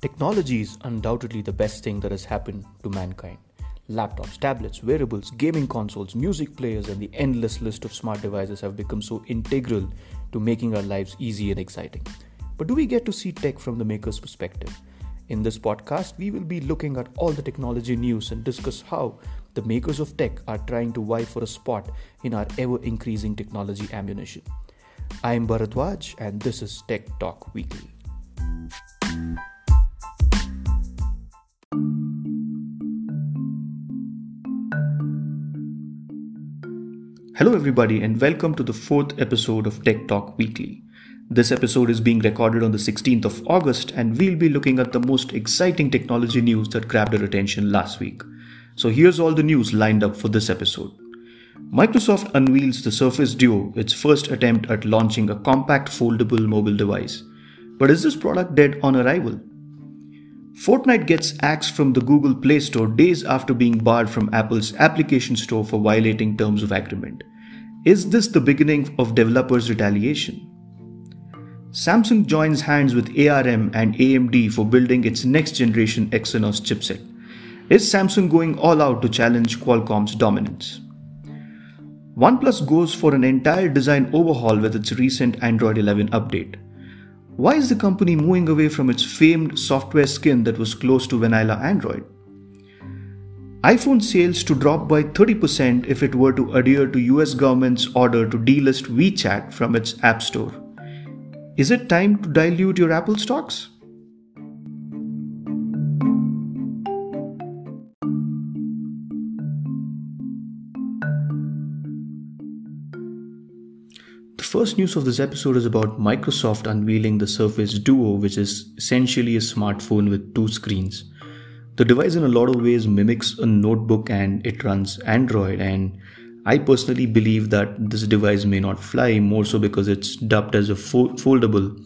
Technology is undoubtedly the best thing that has happened to mankind. Laptops, tablets, wearables, gaming consoles, music players, and the endless list of smart devices have become so integral to making our lives easy and exciting. But do we get to see tech from the maker's perspective? In this podcast, we will be looking at all the technology news and discuss how the makers of tech are trying to vie for a spot in our ever increasing technology ammunition. I am Bharadwaj, and this is Tech Talk Weekly. Hello, everybody, and welcome to the fourth episode of Tech Talk Weekly. This episode is being recorded on the 16th of August, and we'll be looking at the most exciting technology news that grabbed our attention last week. So, here's all the news lined up for this episode. Microsoft unveils the Surface Duo, its first attempt at launching a compact foldable mobile device. But is this product dead on arrival? Fortnite gets axed from the Google Play Store days after being barred from Apple's application store for violating terms of agreement. Is this the beginning of developers' retaliation? Samsung joins hands with ARM and AMD for building its next generation Exynos chipset. Is Samsung going all out to challenge Qualcomm's dominance? OnePlus goes for an entire design overhaul with its recent Android 11 update. Why is the company moving away from its famed software skin that was close to vanilla Android? iPhone sales to drop by 30% if it were to adhere to US government's order to delist WeChat from its App Store. Is it time to dilute your Apple stocks? The first news of this episode is about Microsoft unveiling the Surface Duo, which is essentially a smartphone with two screens. The device, in a lot of ways, mimics a notebook and it runs Android. And I personally believe that this device may not fly, more so because it's dubbed as a fo- foldable,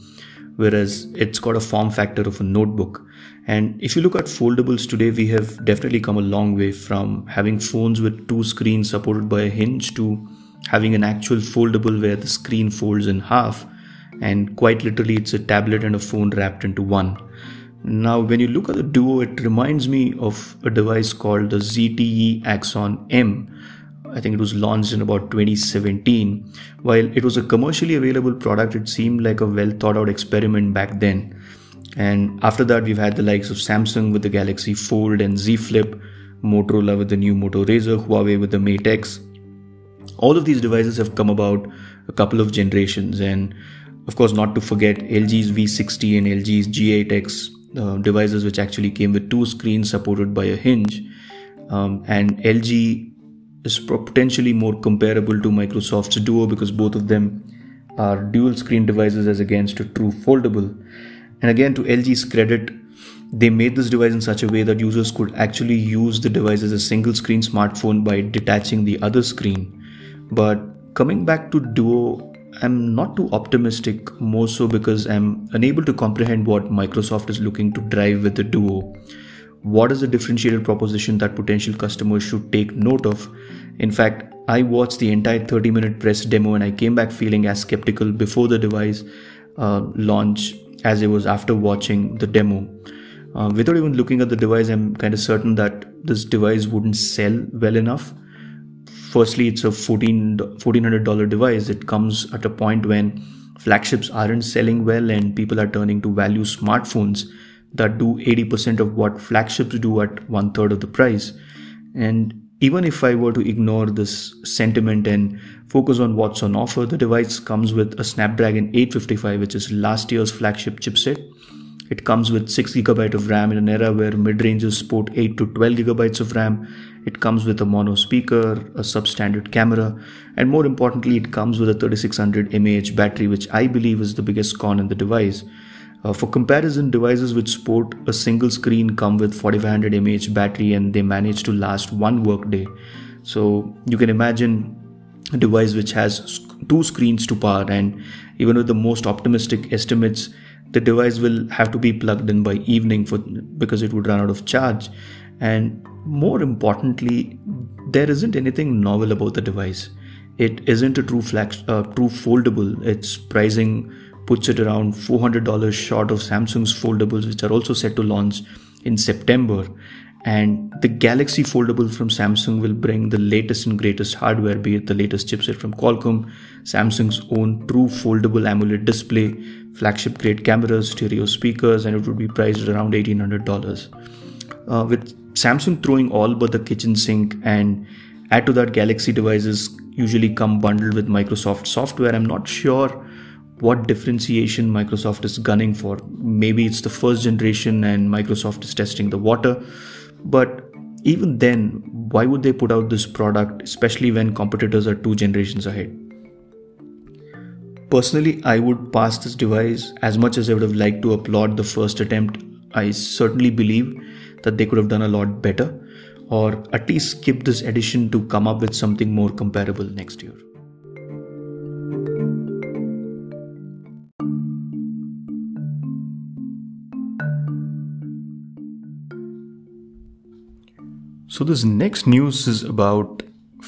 whereas it's got a form factor of a notebook. And if you look at foldables today, we have definitely come a long way from having phones with two screens supported by a hinge to having an actual foldable where the screen folds in half. And quite literally, it's a tablet and a phone wrapped into one. Now, when you look at the Duo, it reminds me of a device called the ZTE Axon M. I think it was launched in about 2017. While it was a commercially available product, it seemed like a well thought out experiment back then. And after that, we've had the likes of Samsung with the Galaxy Fold and Z Flip, Motorola with the new Moto Razr, Huawei with the Mate X. All of these devices have come about a couple of generations, and of course, not to forget LG's V60 and LG's G8X uh, devices which actually came with two screens supported by a hinge um, and lg is potentially more comparable to microsoft's duo because both of them are dual screen devices as against a true foldable. And again to lg's credit they made this device in such a way that users could actually use the device as a single screen smartphone by detaching the other screen. But coming back to duo I'm not too optimistic, more so because I'm unable to comprehend what Microsoft is looking to drive with the Duo. What is the differentiated proposition that potential customers should take note of? In fact, I watched the entire 30 minute press demo and I came back feeling as skeptical before the device uh, launch as I was after watching the demo. Uh, without even looking at the device, I'm kind of certain that this device wouldn't sell well enough firstly it's a 14 $1400 device it comes at a point when flagships aren't selling well and people are turning to value smartphones that do 80% of what flagships do at one third of the price and even if I were to ignore this sentiment and focus on what's on offer, the device comes with a Snapdragon 855, which is last year's flagship chipset. It comes with 6GB of RAM in an era where mid ranges sport 8 to 12GB of RAM it comes with a mono speaker, a substandard camera, and more importantly, it comes with a 3600 mAh battery, which I believe is the biggest con in the device. Uh, for comparison, devices which sport a single screen come with 4500 mAh battery and they manage to last one workday. So you can imagine a device which has two screens to power, and even with the most optimistic estimates, the device will have to be plugged in by evening for because it would run out of charge and more importantly, there isn't anything novel about the device. It isn't a true flex, uh, true foldable. Its pricing puts it around $400 short of Samsung's foldables, which are also set to launch in September. And the Galaxy foldable from Samsung will bring the latest and greatest hardware, be it the latest chipset from Qualcomm, Samsung's own true foldable AMOLED display, flagship grade cameras, stereo speakers, and it would be priced around $1,800. Uh, with Samsung throwing all but the kitchen sink and add to that Galaxy devices usually come bundled with Microsoft software. I'm not sure what differentiation Microsoft is gunning for. Maybe it's the first generation and Microsoft is testing the water. But even then, why would they put out this product, especially when competitors are two generations ahead? Personally, I would pass this device as much as I would have liked to applaud the first attempt. I certainly believe that they could have done a lot better or at least skip this edition to come up with something more comparable next year. So, this next news is about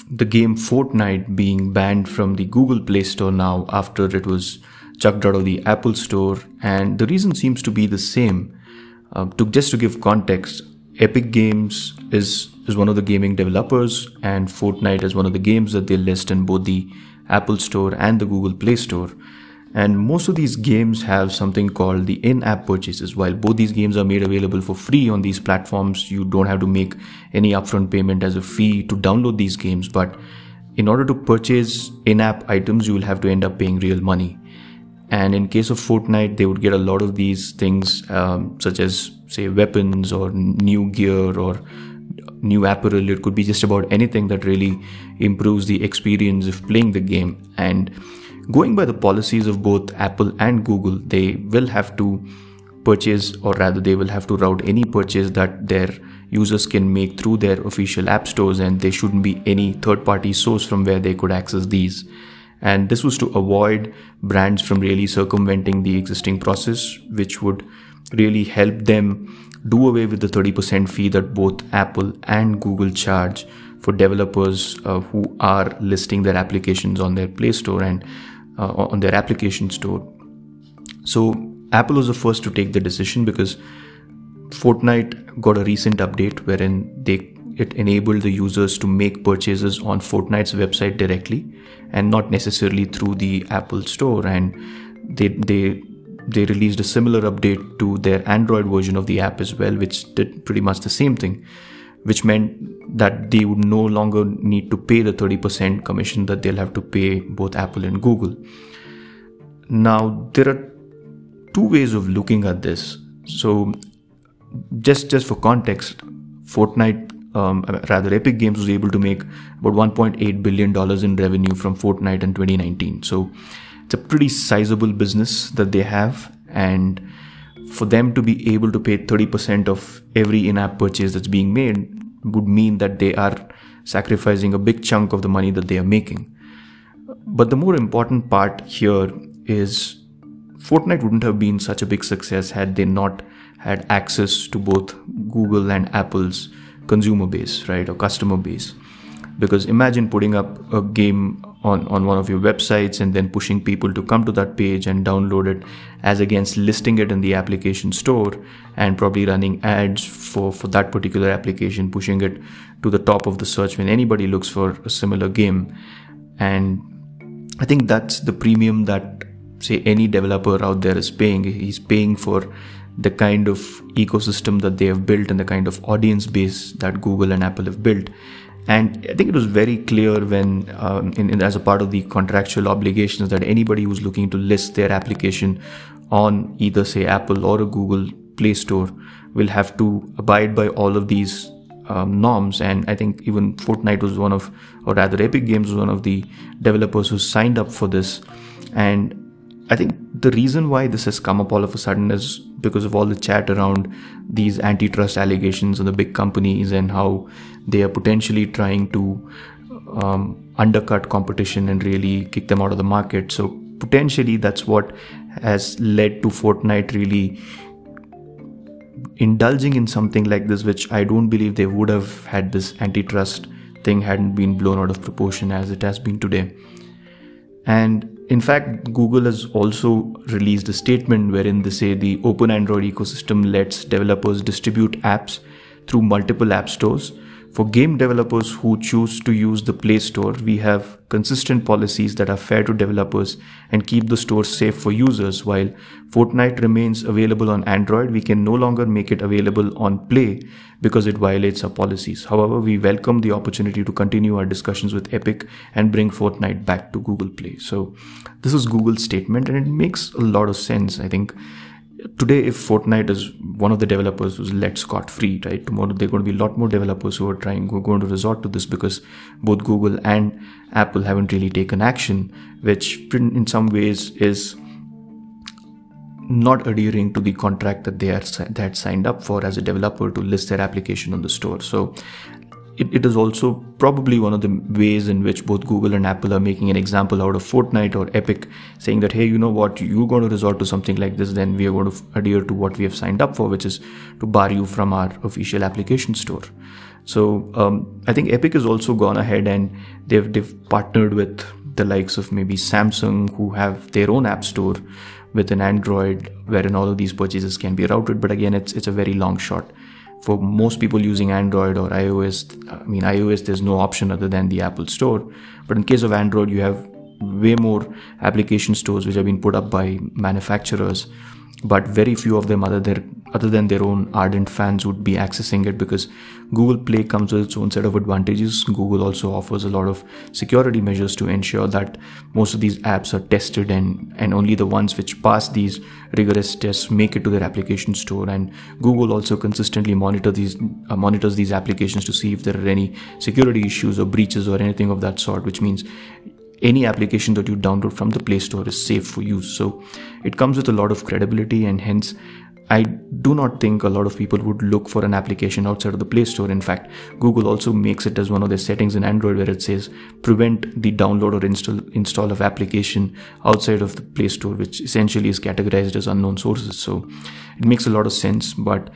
the game Fortnite being banned from the Google Play Store now after it was chucked out of the Apple Store, and the reason seems to be the same. Uh, to just to give context, Epic Games is is one of the gaming developers, and Fortnite is one of the games that they list in both the Apple Store and the Google Play Store. And most of these games have something called the in app purchases. While both these games are made available for free on these platforms, you don't have to make any upfront payment as a fee to download these games. But in order to purchase in app items, you will have to end up paying real money. And in case of Fortnite, they would get a lot of these things, um, such as, say, weapons or new gear or new apparel. It could be just about anything that really improves the experience of playing the game. And going by the policies of both Apple and Google, they will have to purchase, or rather, they will have to route any purchase that their users can make through their official app stores, and there shouldn't be any third party source from where they could access these. And this was to avoid brands from really circumventing the existing process, which would really help them do away with the 30% fee that both Apple and Google charge for developers uh, who are listing their applications on their Play Store and uh, on their application store. So Apple was the first to take the decision because Fortnite got a recent update wherein they it enabled the users to make purchases on Fortnite's website directly and not necessarily through the Apple store and they they they released a similar update to their Android version of the app as well which did pretty much the same thing which meant that they would no longer need to pay the 30% commission that they'll have to pay both Apple and Google. Now, there are two ways of looking at this. So, just just for context, Fortnite, um, rather Epic Games, was able to make about 1.8 billion dollars in revenue from Fortnite in 2019. So, it's a pretty sizable business that they have, and for them to be able to pay 30% of every in-app purchase that's being made would mean that they are sacrificing a big chunk of the money that they are making. But the more important part here is Fortnite wouldn't have been such a big success had they not had access to both Google and Apple's consumer base, right, or customer base. Because imagine putting up a game on, on one of your websites and then pushing people to come to that page and download it as against listing it in the application store and probably running ads for, for that particular application, pushing it to the top of the search when anybody looks for a similar game. And I think that's the premium that say any developer out there is paying. He's paying for the kind of ecosystem that they have built and the kind of audience base that Google and Apple have built. And I think it was very clear when, um, in, in, as a part of the contractual obligations, that anybody who's looking to list their application on either, say, Apple or a Google Play Store will have to abide by all of these um, norms. And I think even Fortnite was one of, or rather, Epic Games was one of the developers who signed up for this. And I think the reason why this has come up all of a sudden is because of all the chat around these antitrust allegations on the big companies and how they are potentially trying to um, undercut competition and really kick them out of the market. So potentially that's what has led to Fortnite really indulging in something like this, which I don't believe they would have had this antitrust thing hadn't been blown out of proportion as it has been today. And in fact, Google has also released a statement wherein they say the open Android ecosystem lets developers distribute apps through multiple app stores for game developers who choose to use the Play Store, we have consistent policies that are fair to developers and keep the store safe for users. While Fortnite remains available on Android, we can no longer make it available on Play because it violates our policies. However, we welcome the opportunity to continue our discussions with Epic and bring Fortnite back to Google Play. So, this is Google's statement, and it makes a lot of sense. I think today if fortnite is one of the developers who's let scot free right tomorrow there are going to be a lot more developers who are trying who are going to resort to this because both google and apple haven't really taken action which in some ways is not adhering to the contract that they are had signed up for as a developer to list their application on the store. So it, it is also probably one of the ways in which both Google and Apple are making an example out of Fortnite or Epic, saying that, hey, you know what, you're going to resort to something like this, then we are going to adhere to what we have signed up for, which is to bar you from our official application store. So um, I think Epic has also gone ahead and they've, they've partnered with the likes of maybe Samsung, who have their own app store with an Android, wherein all of these purchases can be routed. But again, it's it's a very long shot for most people using Android or iOS, I mean, iOS, there's no option other than the Apple Store. But in case of Android, you have way more application stores which have been put up by manufacturers but very few of them other than other than their own ardent fans would be accessing it because Google Play comes with its own set of advantages. Google also offers a lot of security measures to ensure that most of these apps are tested and and only the ones which pass these rigorous tests make it to their application store. And Google also consistently monitor these uh, monitors these applications to see if there are any security issues or breaches or anything of that sort, which means any application that you download from the Play Store is safe for use. So it comes with a lot of credibility, and hence, I do not think a lot of people would look for an application outside of the Play Store. In fact, Google also makes it as one of their settings in Android where it says prevent the download or install install of application outside of the Play Store, which essentially is categorized as unknown sources. So it makes a lot of sense, but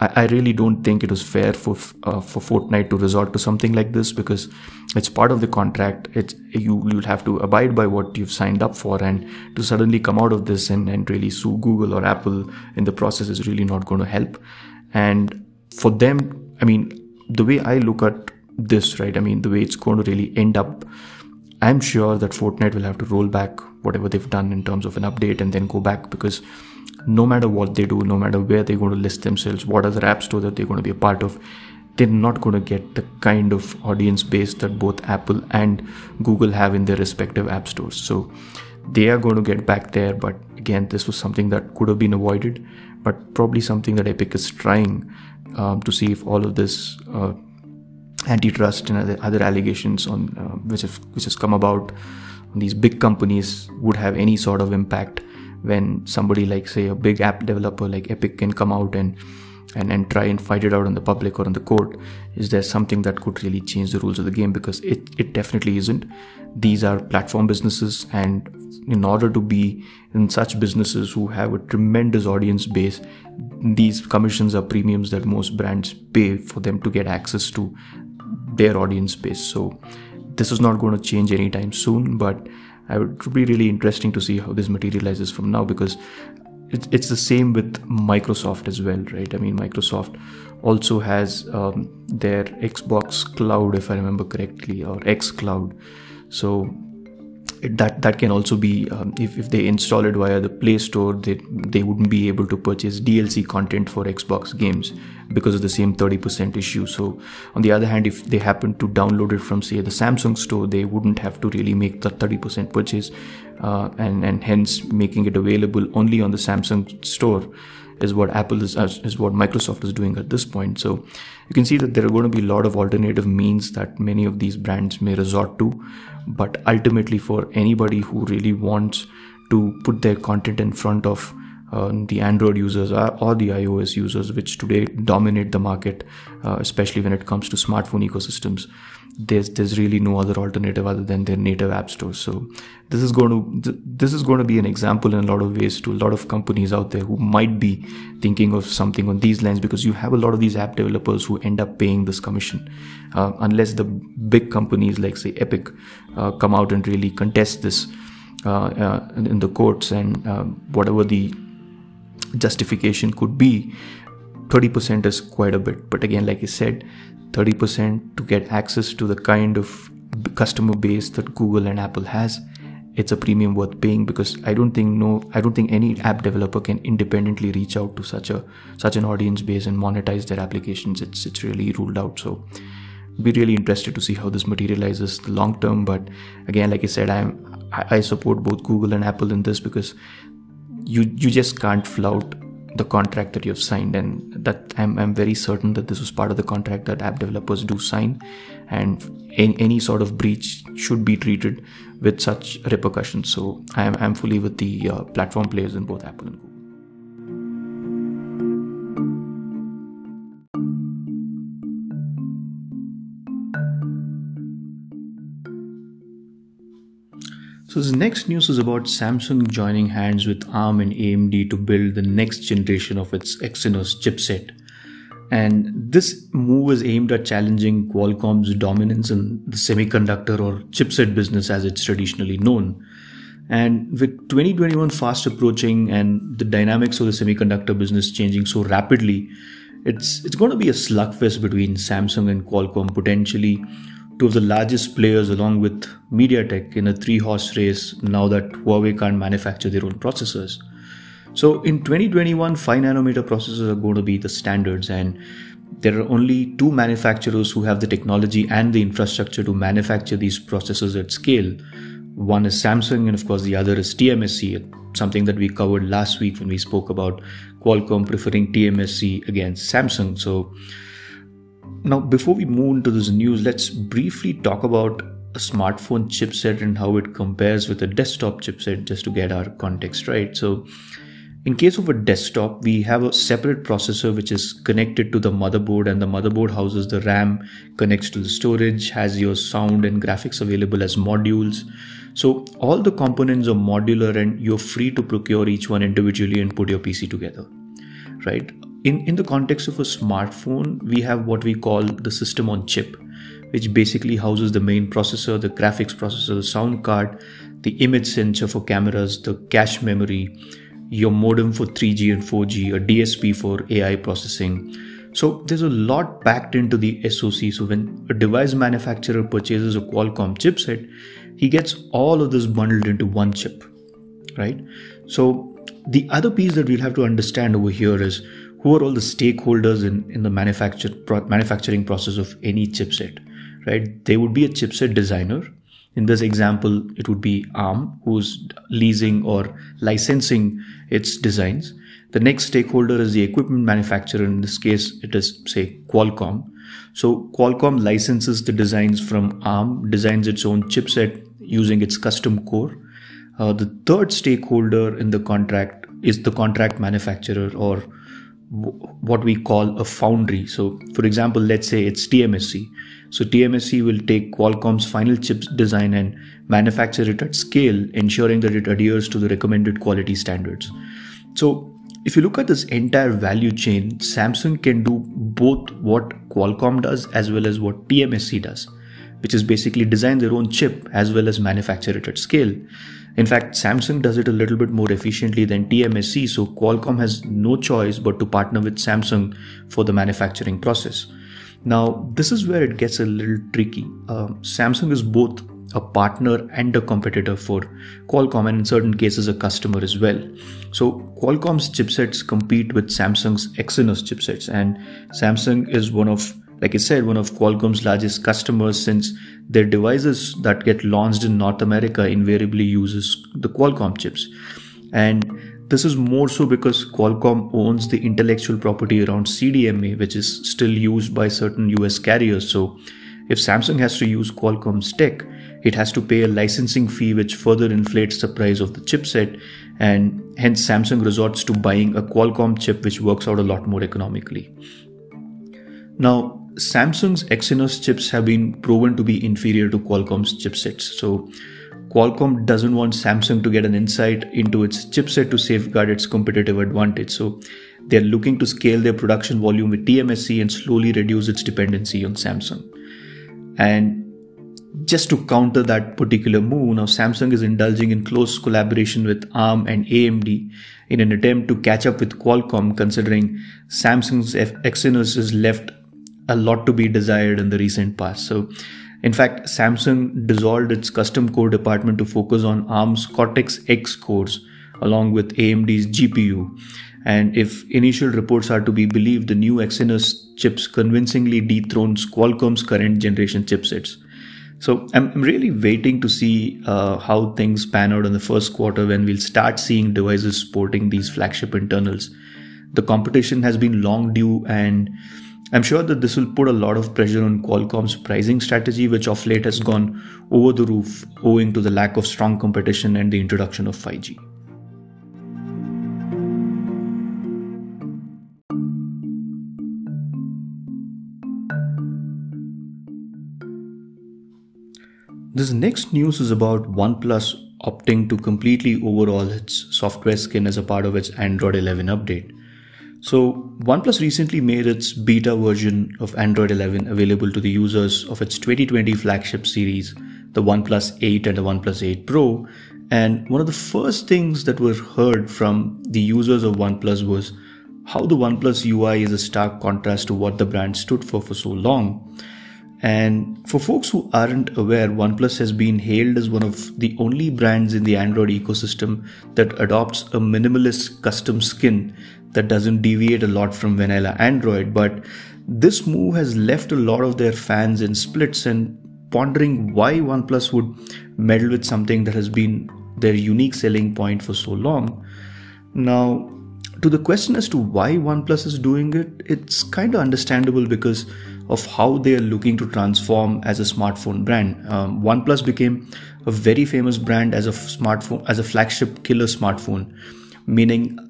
I, really don't think it was fair for uh, for Fortnite to resort to something like this because it's part of the contract. It's you you'll have to abide by what you've signed up for, and to suddenly come out of this and, and really sue Google or Apple in the process is really not going to help. And for them, I mean, the way I look at this, right? I mean, the way it's going to really end up, I'm sure that Fortnite will have to roll back whatever they've done in terms of an update and then go back because no matter what they do, no matter where they're going to list themselves, what are other app store that they're going to be a part of, they're not going to get the kind of audience base that both Apple and Google have in their respective app stores. So they are going to get back there, but again, this was something that could have been avoided, but probably something that Epic is trying um, to see if all of this uh, antitrust and other, other allegations on uh, which have which has come about these big companies would have any sort of impact when somebody like say a big app developer like epic can come out and and, and try and fight it out in the public or in the court is there something that could really change the rules of the game? Because it, it definitely isn't. These are platform businesses and in order to be in such businesses who have a tremendous audience base these commissions are premiums that most brands pay for them to get access to their audience base. So this is not going to change anytime soon but I would be really interesting to see how this materializes from now because it's, it's the same with Microsoft as well, right? I mean, Microsoft also has um, their Xbox Cloud, if I remember correctly, or X Cloud. So that that can also be um, if, if they install it via the play store they they wouldn't be able to purchase dlc content for xbox games because of the same 30% issue so on the other hand if they happen to download it from say the samsung store they wouldn't have to really make the 30% purchase uh, and and hence making it available only on the samsung store is what Apple is is what Microsoft is doing at this point. So you can see that there are going to be a lot of alternative means that many of these brands may resort to, but ultimately for anybody who really wants to put their content in front of uh, the Android users or, or, the iOS users, which today dominate the market, uh, especially when it comes to smartphone ecosystems. There's there's really no other alternative other than their native app store so this is going to this is going to be an example in a lot of ways to a lot of companies out there who might be thinking of something on these lines because you have a lot of these app developers who end up paying this commission. Uh, unless the big companies like say epic uh, come out and really contest this uh, uh, in the courts and whatever the justification could be 30% is quite a bit. But again like i said 30% to get access to the kind of customer base that google and apple has it's a premium worth paying because i don't think no i don't think any app developer can independently reach out to such a such an audience base and monetize their applications. It's it's really ruled out. So be really interested to see how this materializes the long term. But again like i said i'm i support both google and apple in this because you you just can't flout the contract that you have signed. And that I'm, I'm very certain that this was part of the contract that app developers do sign. And any, any sort of breach should be treated with such repercussions. So i'm, I'm fully with the uh, platform players in both apple and google So this next news is about Samsung joining hands with ARM and AMD to build the next generation of its Exynos chipset. And this move is aimed at challenging Qualcomm's dominance in the semiconductor or chipset business as it's traditionally known. And with 2021 fast approaching and the dynamics of the semiconductor business changing so rapidly, it's it's going to be a slugfest between Samsung and Qualcomm potentially two of the largest players along with MediaTek in a three horse race now that Huawei can't manufacture their own processors. So in 2021, 5 nanometer processors are going to be the standards, and there are only two manufacturers who have the technology and the infrastructure to manufacture these processors at scale. One is Samsung, and of course, the other is TSMC, something that we covered last week when we spoke about Qualcomm preferring TSMC against Samsung. So now, before we move into this news, let's briefly talk about a smartphone chipset and how it compares with a desktop chipset just to get our context right. So, in case of a desktop, we have a separate processor which is connected to the motherboard, and the motherboard houses the RAM, connects to the storage, has your sound and graphics available as modules. So, all the components are modular, and you're free to procure each one individually and put your PC together, right? In, in the context of a smartphone, we have what we call the system on chip, which basically houses the main processor, the graphics processor, the sound card, the image sensor for cameras, the cache memory, your modem for 3G and 4G, a DSP for AI processing. So there's a lot packed into the SoC. So when a device manufacturer purchases a Qualcomm chipset, he gets all of this bundled into one chip, right? So the other piece that we'll have to understand over here is who are all the stakeholders in, in the manufacture, pro, manufacturing process of any chipset, right? There would be a chipset designer. In this example, it would be ARM who's leasing or licensing its designs. The next stakeholder is the equipment manufacturer. In this case, it is, say, Qualcomm. So Qualcomm licenses the designs from ARM, designs its own chipset using its custom core. Uh, the third stakeholder in the contract is the contract manufacturer or what we call a foundry. So, for example, let's say it's TMSC. So, TMSC will take Qualcomm's final chip design and manufacture it at scale, ensuring that it adheres to the recommended quality standards. So, if you look at this entire value chain, Samsung can do both what Qualcomm does as well as what TSMC does, which is basically design their own chip as well as manufacture it at scale. In fact, Samsung does it a little bit more efficiently than TSMC, so Qualcomm has no choice but to partner with Samsung for the manufacturing process. Now, this is where it gets a little tricky. Uh, Samsung is both a partner and a competitor for Qualcomm, and in certain cases, a customer as well. So, Qualcomm's chipsets compete with Samsung's Exynos chipsets, and Samsung is one of like I said, one of Qualcomm's largest customers since their devices that get launched in North America invariably uses the Qualcomm chips. And this is more so because Qualcomm owns the intellectual property around CDMA, which is still used by certain US carriers. So if Samsung has to use Qualcomm's tech, it has to pay a licensing fee which further inflates the price of the chipset and hence Samsung resorts to buying a Qualcomm chip which works out a lot more economically. Now, Samsung's Exynos chips have been proven to be inferior to Qualcomm's chipsets. So Qualcomm doesn't want Samsung to get an insight into its chipset to safeguard its competitive advantage. So they're looking to scale their production volume with TSMC and slowly reduce its dependency on Samsung. And just to counter that particular move, now Samsung is indulging in close collaboration with ARM and AMD in an attempt to catch up with Qualcomm, considering Samsung's Exynos is left a lot to be desired in the recent past. So, in fact, Samsung dissolved its custom core department to focus on ARM's Cortex X cores along with AMD's GPU. And if initial reports are to be believed, the new Exynos chips convincingly dethrones Qualcomm's current generation chipsets. So I'm, really waiting to see uh, how things pan out in the first quarter when we'll start seeing devices sporting these flagship internals. The competition has been long due, and I'm sure that this will put a lot of pressure on Qualcomm's pricing strategy, which of late has gone over the roof owing to the lack of strong competition and the introduction of 5G. This next news is about OnePlus opting to completely overhaul its software skin as a part of its Android 11 update. So, OnePlus recently made its beta version of Android 11 available to the users of its 2020 flagship series, the OnePlus 8 and the OnePlus 8 Pro. And one of the first things that were heard from the users of OnePlus was how the OnePlus UI is a stark contrast to what the brand stood for for so long. And for folks who aren't aware, OnePlus has been hailed as one of the only brands in the Android ecosystem that adopts a minimalist custom skin that doesn't deviate a lot from vanilla Android. But this move has left a lot of their fans in splits and pondering why OnePlus would meddle with something that has been their unique selling point for so long. Now, to the question as to why OnePlus is doing it, it's kind of understandable because of how they are looking to transform as a smartphone brand. Um, OnePlus became a very famous brand as a smartphone, as a flagship killer smartphone, meaning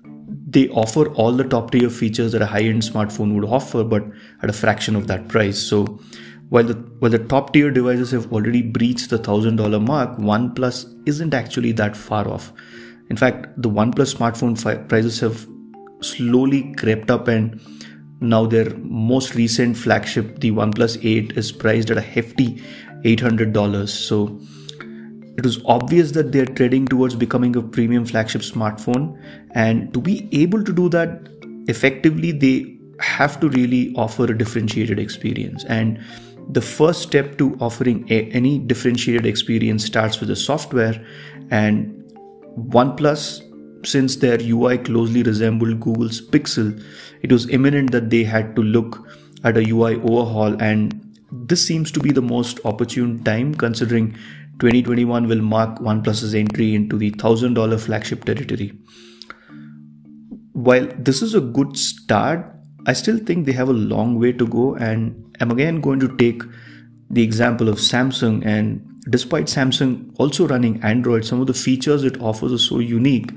they offer all the top tier features that a high end smartphone would offer, but at a fraction of that price. So while the while the top tier devices have already breached the thousand dollar mark, OnePlus isn't actually that far off. In fact, the OnePlus smartphone fi- prices have slowly crept up and now their most recent flagship, the OnePlus 8, is priced at a hefty $800. So it was obvious that they're trading towards becoming a premium flagship smartphone. And to be able to do that effectively, they have to really offer a differentiated experience. And the first step to offering a, any differentiated experience starts with the software. And OnePlus since their UI closely resembled Google's Pixel, it was imminent that they had to look at a UI overhaul, and this seems to be the most opportune time considering 2021 will mark OnePlus's entry into the $1000 flagship territory. While this is a good start, I still think they have a long way to go, and I'm again going to take the example of Samsung and despite Samsung also running Android, some of the features it offers are so unique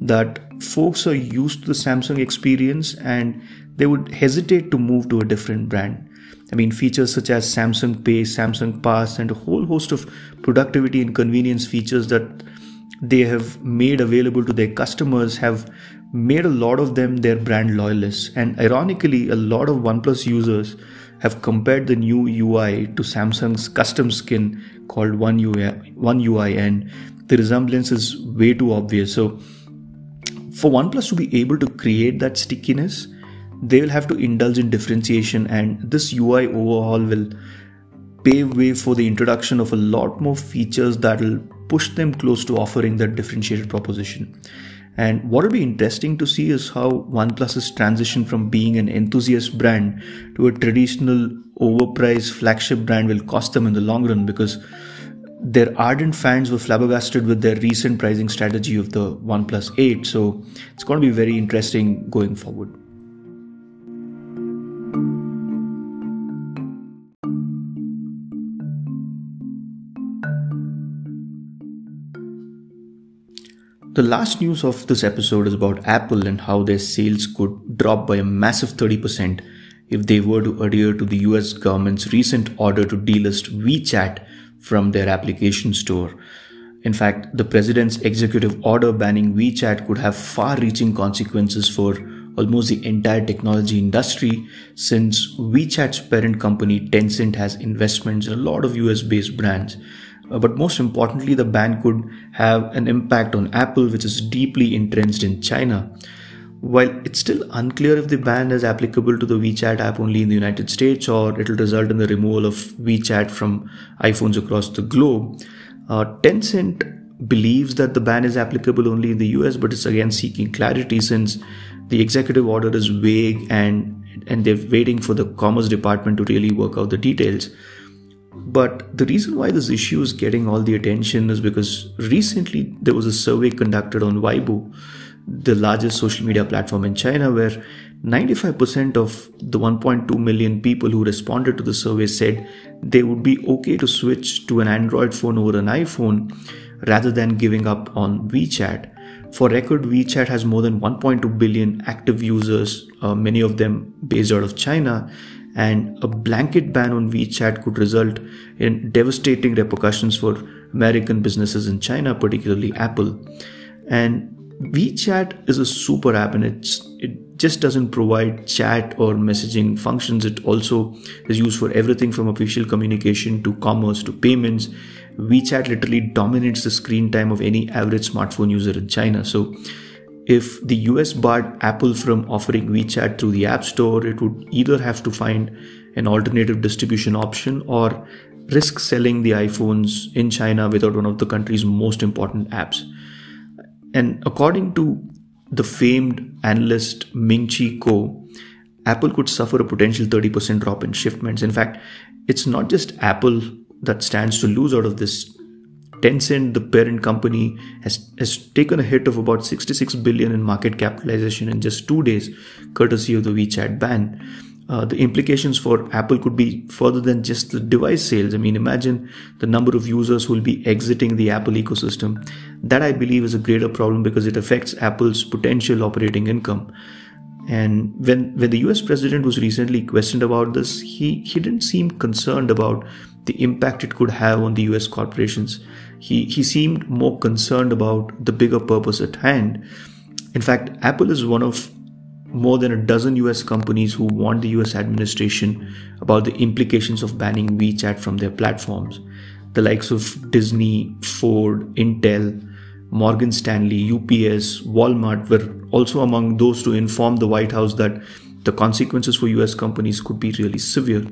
that folks are used to the Samsung experience and they would hesitate to move to a different brand. I mean, features such as Samsung Pay, Samsung Pass, and a whole host of productivity and convenience features that they have made available to their customers have made a lot of them their brand loyalists. And ironically, a lot of OnePlus users have compared the new UI to Samsung's custom skin called One UI, One UI and the resemblance is way too obvious. So for OnePlus to be able to create that stickiness, they will have to indulge in differentiation, and this UI overhaul will pave way for the introduction of a lot more features that will push them close to offering that differentiated proposition. And what will be interesting to see is how OnePlus's transition from being an enthusiast brand to a traditional overpriced flagship brand will cost them in the long run because their ardent fans were flabbergasted with their recent pricing strategy of the OnePlus 8. So it's going to be very interesting going forward. The last news of this episode is about Apple and how their sales could drop by a massive 30% if they were to adhere to the US government's recent order to delist WeChat from their application store. In fact, the president's executive order banning WeChat could have far reaching consequences for almost the entire technology industry since WeChat's parent company Tencent has investments in a lot of US based brands. Uh, but most importantly, the ban could have an impact on Apple, which is deeply entrenched in China. While it's still unclear if the ban is applicable to the WeChat app only in the United States or it'll result in the removal of WeChat from iPhones across the globe, uh, Tencent believes that the ban is applicable only in the US, but it's again seeking clarity since the executive order is vague and and they're waiting for the Commerce Department to really work out the details. But the reason why this issue is getting all the attention is because recently there was a survey conducted on Weibo, the largest social media platform in China, where 95% of the 1.2 million people who responded to the survey said they would be okay to switch to an Android phone over an iPhone rather than giving up on WeChat. For record, WeChat has more than 1.2 billion active users, uh, many of them based out of China, and a blanket ban on WeChat could result in devastating repercussions for American businesses in China, particularly Apple. And WeChat is a super app and it's it just doesn't provide chat or messaging functions. It also is used for everything from official communication to commerce to payments. WeChat literally dominates the screen time of any average smartphone user in China. So if the US barred Apple from offering WeChat through the App Store, it would either have to find an alternative distribution option or risk selling the iPhones in China without one of the country's most important apps. And according to the famed analyst Ming Chi Kuo, Apple could suffer a potential 30% drop in shipments. In fact, it's not just Apple that stands to lose out of this. Tencent, the parent company, has, has taken a hit of about 66 billion in market capitalization in just two days, courtesy of the WeChat ban uh, the implications for Apple could be further than just the device sales. I mean, imagine the number of users who will be exiting the Apple ecosystem. That I believe is a greater problem because it affects Apple's potential operating income. And when when the US president was recently questioned about this, he, he didn't seem concerned about the impact it could have on the US corporations. He he seemed more concerned about the bigger purpose at hand. In fact, Apple is one of more than a dozen US companies who warned the US administration about the implications of banning WeChat from their platforms. The likes of Disney, Ford, Intel, Morgan Stanley, UPS, Walmart were also among those to inform the White House that the consequences for US companies could be really severe.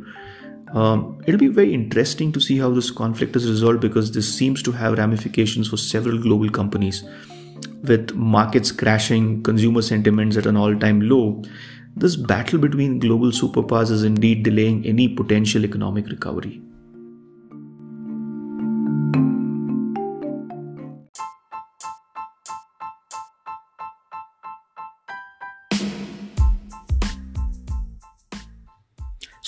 Um, it'll be very interesting to see how this conflict is resolved because this seems to have ramifications for several global companies with markets crashing, consumer sentiments at an all time low, this battle between global superpowers is indeed delaying any potential economic recovery.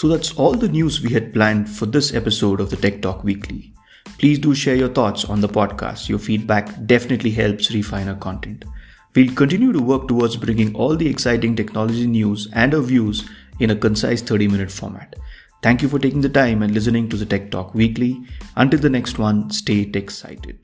So that's all the news we had planned for this episode of the Tech Talk Weekly. Please do share your thoughts on the podcast. Your feedback definitely helps refine our content. We'll continue to work towards bringing all the exciting technology news and our views in a concise 30 minute format. Thank you for taking the time and listening to the Tech Talk Weekly. Until the next one, stay tech excited.